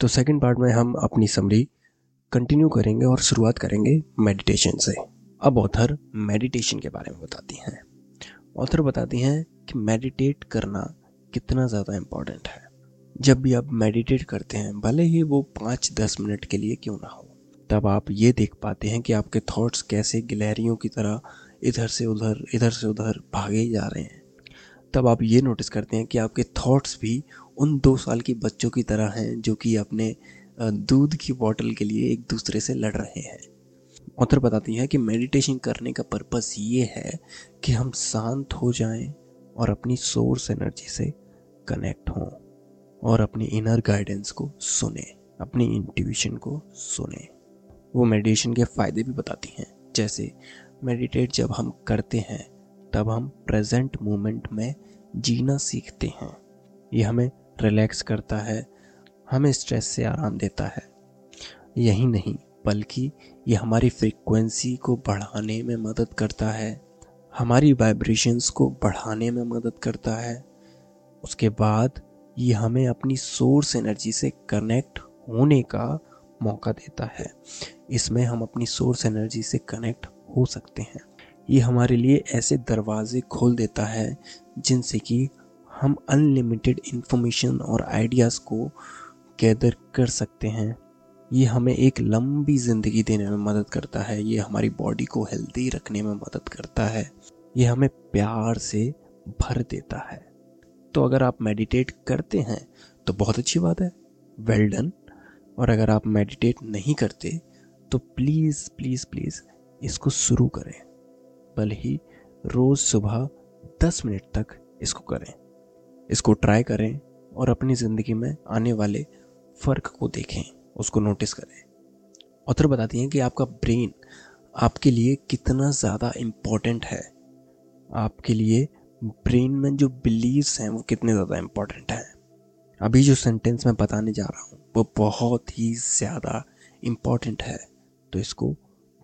तो second part में हम अपनी समरी कंटिन्यू करेंगे और शुरुआत करेंगे मेडिटेशन से। अब ऑथर मेडिटेशन के बारे में बताती हैं। ऑथर बताती हैं कि मेडिटेट करना कितना ज़्यादा इम्पोर्टेंट है। जब भी आप मेडिटेट करते हैं, भले ही वो पाँच दस मिनट के लिए क्यों ना हो, तब आप ये देख पाते हैं कि आपके थॉट्स कैसे गिलहरियों की तरह इधर से उधर, इधर से उधर भागे जा रहे हैं। तब आप ये नोटिस करते हैं कि आपके थॉट्स भी उन दो साल के बच्चों की तरह हैं, जो कि अपने दूध की बॉटल के लिए एक दूसरे से लड़ रहे हैं। ऑथर बताती हैं कि मेडिटेशन करने का पर्पस ये है कि हम शांत हो जाएँ और अपनी सोर्स एनर्जी से कनेक्ट हों और अपनी इनर गाइडेंस को सुने, अपनी इंट्यूशन को सुने। वो मेडिटेशन के फ़ायदे भी बताती हैं। जैसे मेडिटेट जब हम करते हैं, तब हम प्रेजेंट मोमेंट में जीना सीखते हैं। ये हमें रिलैक्स करता है, हमें स्ट्रेस से आराम देता है। यही नहीं, बल्कि ये हमारी फ्रीक्वेंसी को बढ़ाने में मदद करता है। हमारी वाइब्रेशंस को बढ़ाने में मदद करता है। उसके बाद ये हमें अपनी सोर्स एनर्जी से कनेक्ट होने का मौका देता है। इसमें हम अपनी सोर्स एनर्जी से कनेक्ट हो सकते हैं। ये हमारे लिए ऐसे दरवाजे खोल देता है, जिनसे कि हम अनलिमिटेड इन्फॉर्मेशन और आइडियाज़ को गैदर कर सकते हैं। ये हमें एक लंबी ज़िंदगी देने में मदद करता है। ये हमारी बॉडी को हेल्दी रखने में मदद करता है। ये हमें प्यार से भर देता है। तो अगर आप मेडिटेट करते हैं तो बहुत अच्छी बात है। वेल डन और अगर आप मेडिटेट नहीं करते तो प्लीज़ प्लीज़ प्लीज़ इसको शुरू करें। भले ही रोज़ सुबह दस मिनट तक इसको करें। इसको ट्राई करें और अपनी ज़िंदगी में आने वाले फ़र्क को देखें, उसको नोटिस करें। ऑथर बताती हैं कि आपका ब्रेन आपके लिए कितना ज़्यादा इंपॉर्टेंट है। आपके लिए ब्रेन में जो बिलीव्स हैं, वो कितने ज़्यादा इंपॉर्टेंट हैं। अभी जो सेंटेंस मैं बताने जा रहा हूँ, वो बहुत ही ज़्यादा इंपॉर्टेंट है। तो इसको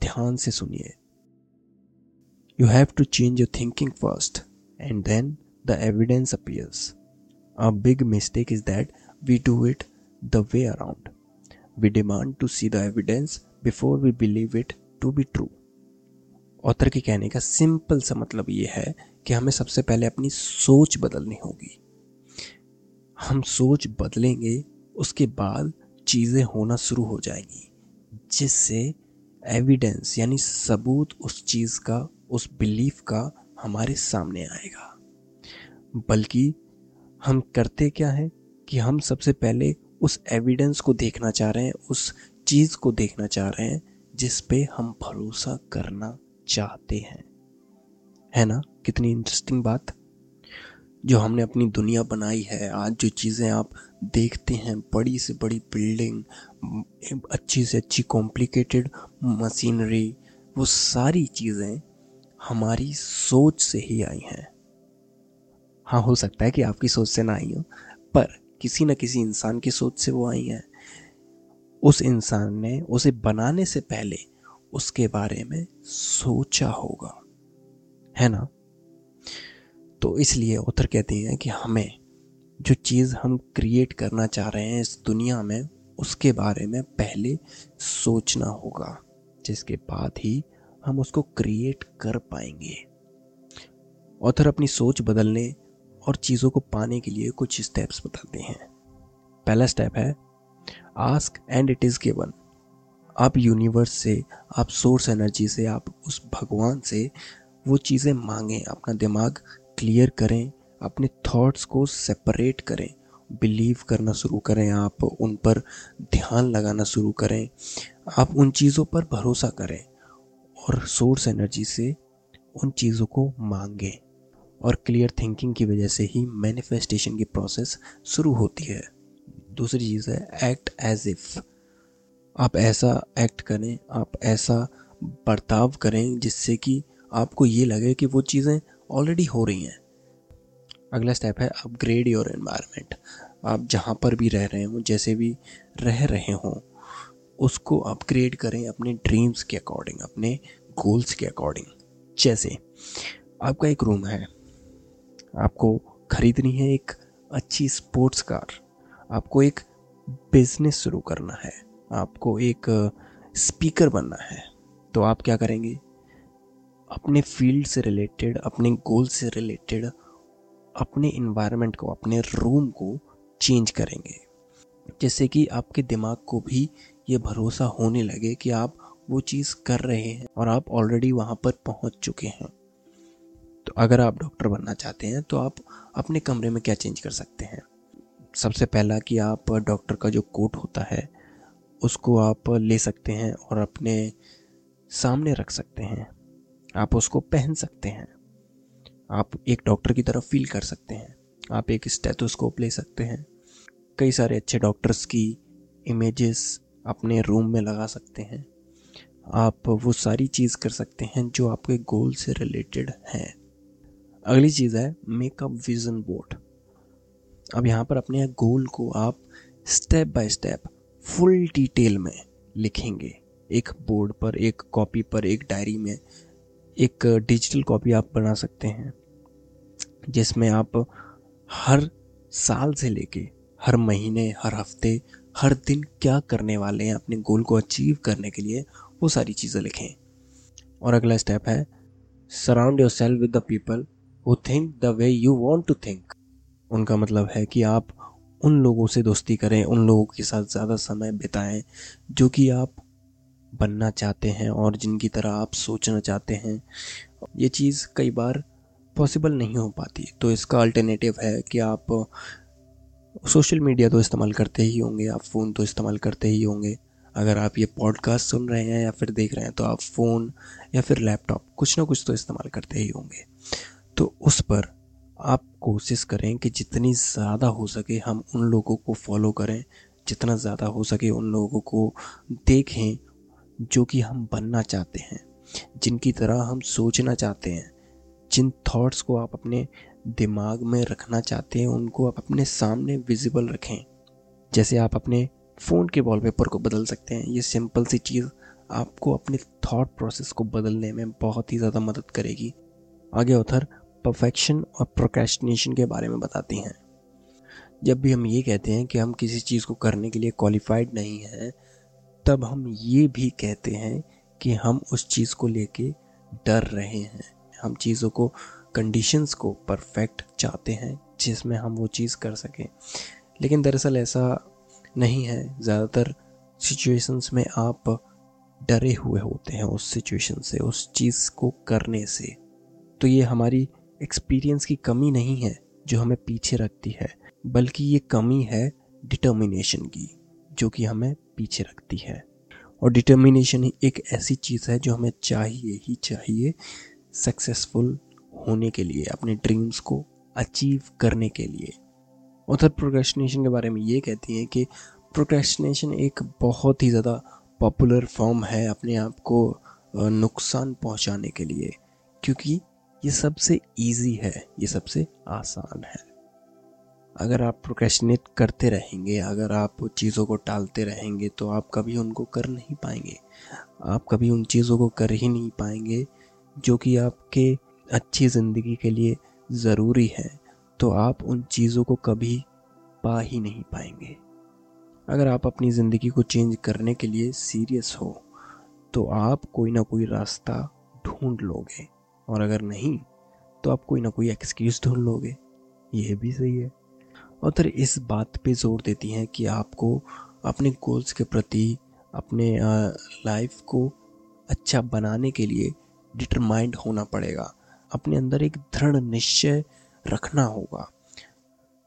ध्यान से सुनिए। You have to change your thinking first and then the evidence appears. A big mistake is that we do it the way around. We demand to see the evidence before we believe it to be true. Author के कहने का simple सा मतलब ये है कि हमें सबसे पहले अपनी सोच बदलनी होगी हम सोच बदलेंगे उसके बाद चीज़ें होना शुरू हो जाएँगी जिससे एविडेंस यानी सबूत उस चीज़ का उस बिलीफ का हमारे सामने आएगा बल्कि हम करते क्या हैं कि हम सबसे पहले उस एविडेंस को देखना चाह रहे हैं, उस चीज़ को देखना चाह रहे हैं, जिस पे हम भरोसा करना चाहते हैं। है ना? कितनी इंटरेस्टिंग बात। जो हमने अपनी दुनिया बनाई है, आज जो चीज़ें आप देखते हैं, बड़ी से बड़ी बिल्डिंग अच्छी से अच्छी कॉम्प्लिकेटेड मशीनरी वो सारी चीज़ें हमारी सोच से ही आई हैं। हाँ हो सकता है कि आपकी सोच से ना आई हो, पर किसी न किसी इंसान की सोच से वो आई है। उस इंसान ने उसे बनाने से पहले उसके बारे में सोचा होगा, है ना? तो इसलिए उतर कहते हैं कि हमें जो चीज़ हम क्रिएट करना चाह रहे हैं इस दुनिया में, उसके बारे में पहले सोचना होगा, जिसके बाद ही हम उसको क्रिएट कर पाएँगे। ऑथर अपनी सोच बदलने और चीज़ों को पाने के लिए कुछ स्टेप्स बताते हैं। पहला स्टेप है ask and it is given आप यूनिवर्स से, आप सोर्स एनर्जी से, आप उस भगवान से वो चीज़ें मांगें, अपना दिमाग क्लियर करें, अपने थॉट्स को सेपरेट करें। बिलीव करना शुरू करें आप, उन पर ध्यान लगाना शुरू करें। आप उन चीज़ों पर भरोसा करें और सोर्स एनर्जी से उन चीज़ों को मांगें। और क्लियर थिंकिंग की वजह से ही मैनिफेस्टेशन की प्रोसेस शुरू होती है। दूसरी चीज़ है एक्ट एज इफ़ आप ऐसा एक्ट करें, आप ऐसा बर्ताव करें जिससे कि आपको ये लगे कि वो चीज़ें ऑलरेडी हो रही हैं। अगला स्टेप है अपग्रेड योर एनवायरनमेंट आप जहाँ पर भी रह रहे हों, जैसे भी रह रहे हों, उसको अपग्रेड करें अपने ड्रीम्स के अकॉर्डिंग अपने गोल्स के अकॉर्डिंग जैसे, आपका एक रूम है। आपको खरीदनी है एक अच्छी स्पोर्ट्स कार आपको एक बिज़नेस शुरू करना है। आपको एक स्पीकर बनना है। तो आप क्या करेंगे? अपने फ़ील्ड से रिलेटेड अपने गोल से रिलेटेड अपने इन्वायरमेंट को, अपने रूम को चेंज करेंगे। जैसे कि आपके दिमाग को भी ये भरोसा होने लगे कि आप वो चीज़ कर रहे हैं और आप ऑलरेडी वहाँ पर पहुँच चुके हैं। तो अगर आप डॉक्टर बनना चाहते हैं तो आप अपने कमरे में क्या चेंज कर सकते हैं? सबसे पहला कि आप डॉक्टर का जो कोट होता है, उसको आप ले सकते हैं और अपने सामने रख सकते हैं। आप उसको पहन सकते हैं। आप एक डॉक्टर की तरह फील कर सकते हैं। आप एक स्टेथोस्कोप ले सकते हैं। कई सारे अच्छे डॉक्टर्स की इमेजेस अपने रूम में लगा सकते हैं। आप वो सारी चीज़ कर सकते हैं जो आपके गोल से रिलेटेड हैं। अगली चीज़ है मेकअप विजन बोर्ड अब यहाँ पर अपने गोल को आप step by step full detail में लिखेंगे. एक बोर्ड पर, एक कॉपी पर, एक डायरी में एक डिजिटल कॉपी आप बना सकते हैं, जिसमें आप हर साल से लेके, हर महीने, हर हफ़्ते, हर दिन क्या करने वाले हैं अपने गोल को अचीव करने के लिए, वो सारी चीज़ें लिखें. और अगला स्टेप है surround yourself with the people who think the way you want to think उनका मतलब है कि आप उन लोगों से दोस्ती करें, उन लोगों के साथ ज़्यादा समय बिताएँ, जो कि आप बनना चाहते हैं और जिनकी तरह आप सोचना चाहते हैं। ये चीज़ कई बार पॉसिबल नहीं हो पाती। तो इसका अल्टरनेटिव है कि आप सोशल मीडिया तो इस्तेमाल करते ही होंगे, आप फ़ोन तो इस्तेमाल करते ही होंगे। अगर आप ये पॉडकास्ट सुन रहे हैं या फिर देख रहे हैं तो आप फ़ोन या फिर लैपटॉप कुछ ना कुछ तो इस्तेमाल करते ही होंगे। तो उस पर आप कोशिश करें कि जितनी ज़्यादा हो सके हम उन लोगों को फॉलो करें, जितना ज़्यादा हो सके उन लोगों को देखें जो कि हम बनना चाहते हैं, जिनकी तरह हम सोचना चाहते हैं, जिन थॉट्स को आप अपने दिमाग में रखना चाहते हैं, उनको आप अपने सामने विजिबल रखें। जैसे आप अपने फ़ोन के वॉलपेपर को बदल सकते हैं, ये सिंपल सी चीज़ आपको अपने थॉट प्रोसेस को बदलने में बहुत ही ज़्यादा मदद करेगी। आगे उधर परफेक्शन और प्रोकेस्टिनेशन के बारे में बताती हैं। जब भी हम ये कहते हैं कि हम किसी चीज़ को करने के लिए क्वालिफाइड नहीं हैं, तब हम ये भी कहते हैं कि हम उस चीज़ को लेके डर रहे हैं। हम चीज़ों को कंडीशंस को परफेक्ट चाहते हैं जिसमें हम वो चीज़ कर सकें। लेकिन दरअसल ऐसा नहीं है। ज़्यादातर सिचुएशंस में आप डरे हुए होते हैं उस सिचुएशन से, उस चीज़ को करने से। तो ये हमारी एक्सपीरियंस की कमी नहीं है जो हमें पीछे रखती है, बल्कि ये कमी है डिटर्मिनेशन की, जो कि हमें पीछे रखती है। और डिटर्मिनेशन एक ऐसी चीज़ है जो हमें चाहिए ही चाहिए सक्सेसफुल होने के लिए, अपने ड्रीम्स को अचीव करने के लिए। उधर प्रोक्रेस्टिनेशन के बारे में ये कहती हैं कि प्रोक्रेस्टिनेशन एक बहुत ही ज़्यादा पॉपुलर फॉर्म है अपने आप को नुकसान पहुँचाने के लिए, क्योंकि ये सबसे इजी है, ये सबसे आसान है। अगर आप प्रोक्रेस्टिनेट करते रहेंगे, अगर आप चीज़ों को टालते रहेंगे तो आप कभी उनको कर नहीं पाएँगे। आप कभी उन चीज़ों को कर ही नहीं पाएँगे, जो कि आपके अच्छी ज़िंदगी के लिए ज़रूरी है। तो आप उन चीज़ों को कभी पा ही नहीं पाएँगे। अगर आप अपनी ज़िंदगी को चेंज करने के लिए सीरियस हो तो आप कोई ना कोई रास्ता ढूंढ लोगे। और अगर नहीं तो आप कोई ना कोई एक्सक्यूज़ ढूंढ लोगे। यह भी सही है। और फिर इस बात पे ज़ोर देती हैं कि आपको अपने गोल्स के प्रति, अपने लाइफ को अच्छा बनाने के लिए डिटरमाइंड होना पड़ेगा। अपने अंदर एक दृढ़ निश्चय रखना होगा।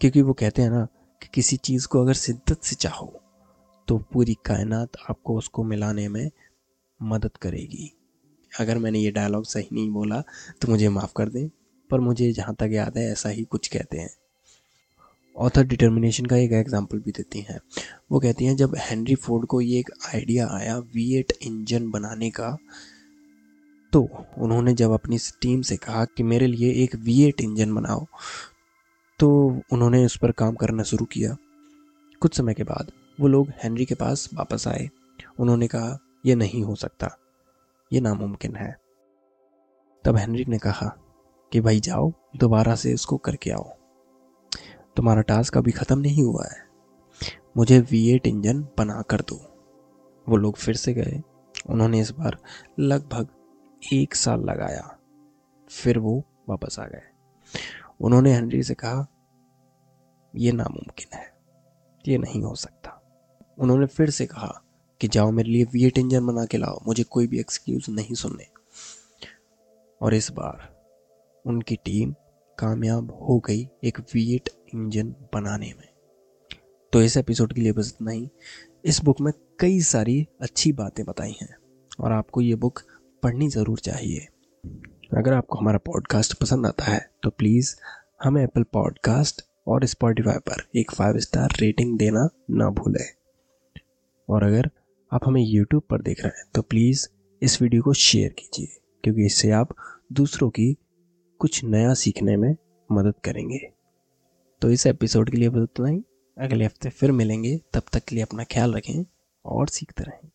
क्योंकि वो कहते हैं ना कि किसी चीज़ को अगर शिद्दत से चाहो तो पूरी कायनात आपको उसको मिलाने में मदद करेगी। अगर मैंने ये डायलॉग सही नहीं बोला तो मुझे माफ़ कर दें, पर मुझे जहाँ तक याद है, ऐसा ही कुछ कहते हैं। ऑथर डिटर्मिनेशन का एक एग्ज़ाम्पल भी देती हैं। वो कहती हैं, जब हेनरी फोर्ड को ये एक आइडिया आया वी इंजन बनाने का तो उन्होंने जब अपनी टीम से कहा कि मेरे लिए एक वी इंजन बनाओ तो उन्होंने उस पर काम करना शुरू किया। कुछ समय के बाद, वो लोग हेनरी के पास वापस आए। उन्होंने कहा यह नहीं हो सकता। ये नामुमकिन है। तब हेनरी ने कहा कि भाई जाओ, दोबारा से इसको करके आओ। तुम्हारा टास्क अभी ख़त्म नहीं हुआ है। मुझे वी एट इंजन बना कर दो। वो लोग फिर से गए। उन्होंने इस बार लगभग एक साल लगाया। फिर वो वापस आ गए। उन्होंने हेनरी से कहा यह नामुमकिन है। ये नहीं हो सकता। उन्होंने फिर से कहा कि जाओ मेरे लिए वी एट इंजन बना के लाओ। मुझे कोई भी एक्सक्यूज नहीं सुनने। और इस बार उनकी टीम कामयाब हो गई एक वी एट इंजन बनाने में। तो इस एपिसोड के लिए बस इतना ही। इस बुक में कई सारी अच्छी बातें बताई हैं और आपको ये बुक पढ़नी ज़रूर चाहिए। अगर आपको हमारा पॉडकास्ट पसंद आता है तो प्लीज़ हमें एप्पल पॉडकास्ट और स्पॉटिफाई पर एक फाइव स्टार रेटिंग देना ना भूलें। और अगर आप हमें यूट्यूब पर देख रहे हैं तो प्लीज़ इस वीडियो को शेयर कीजिए, क्योंकि इससे आप दूसरों की कुछ नया सीखने में मदद करेंगे। तो इस एपिसोड के लिए बस इतना ही। अगले हफ़्ते फिर मिलेंगे। तब तक के लिए अपना ख्याल रखें और सीखते रहें।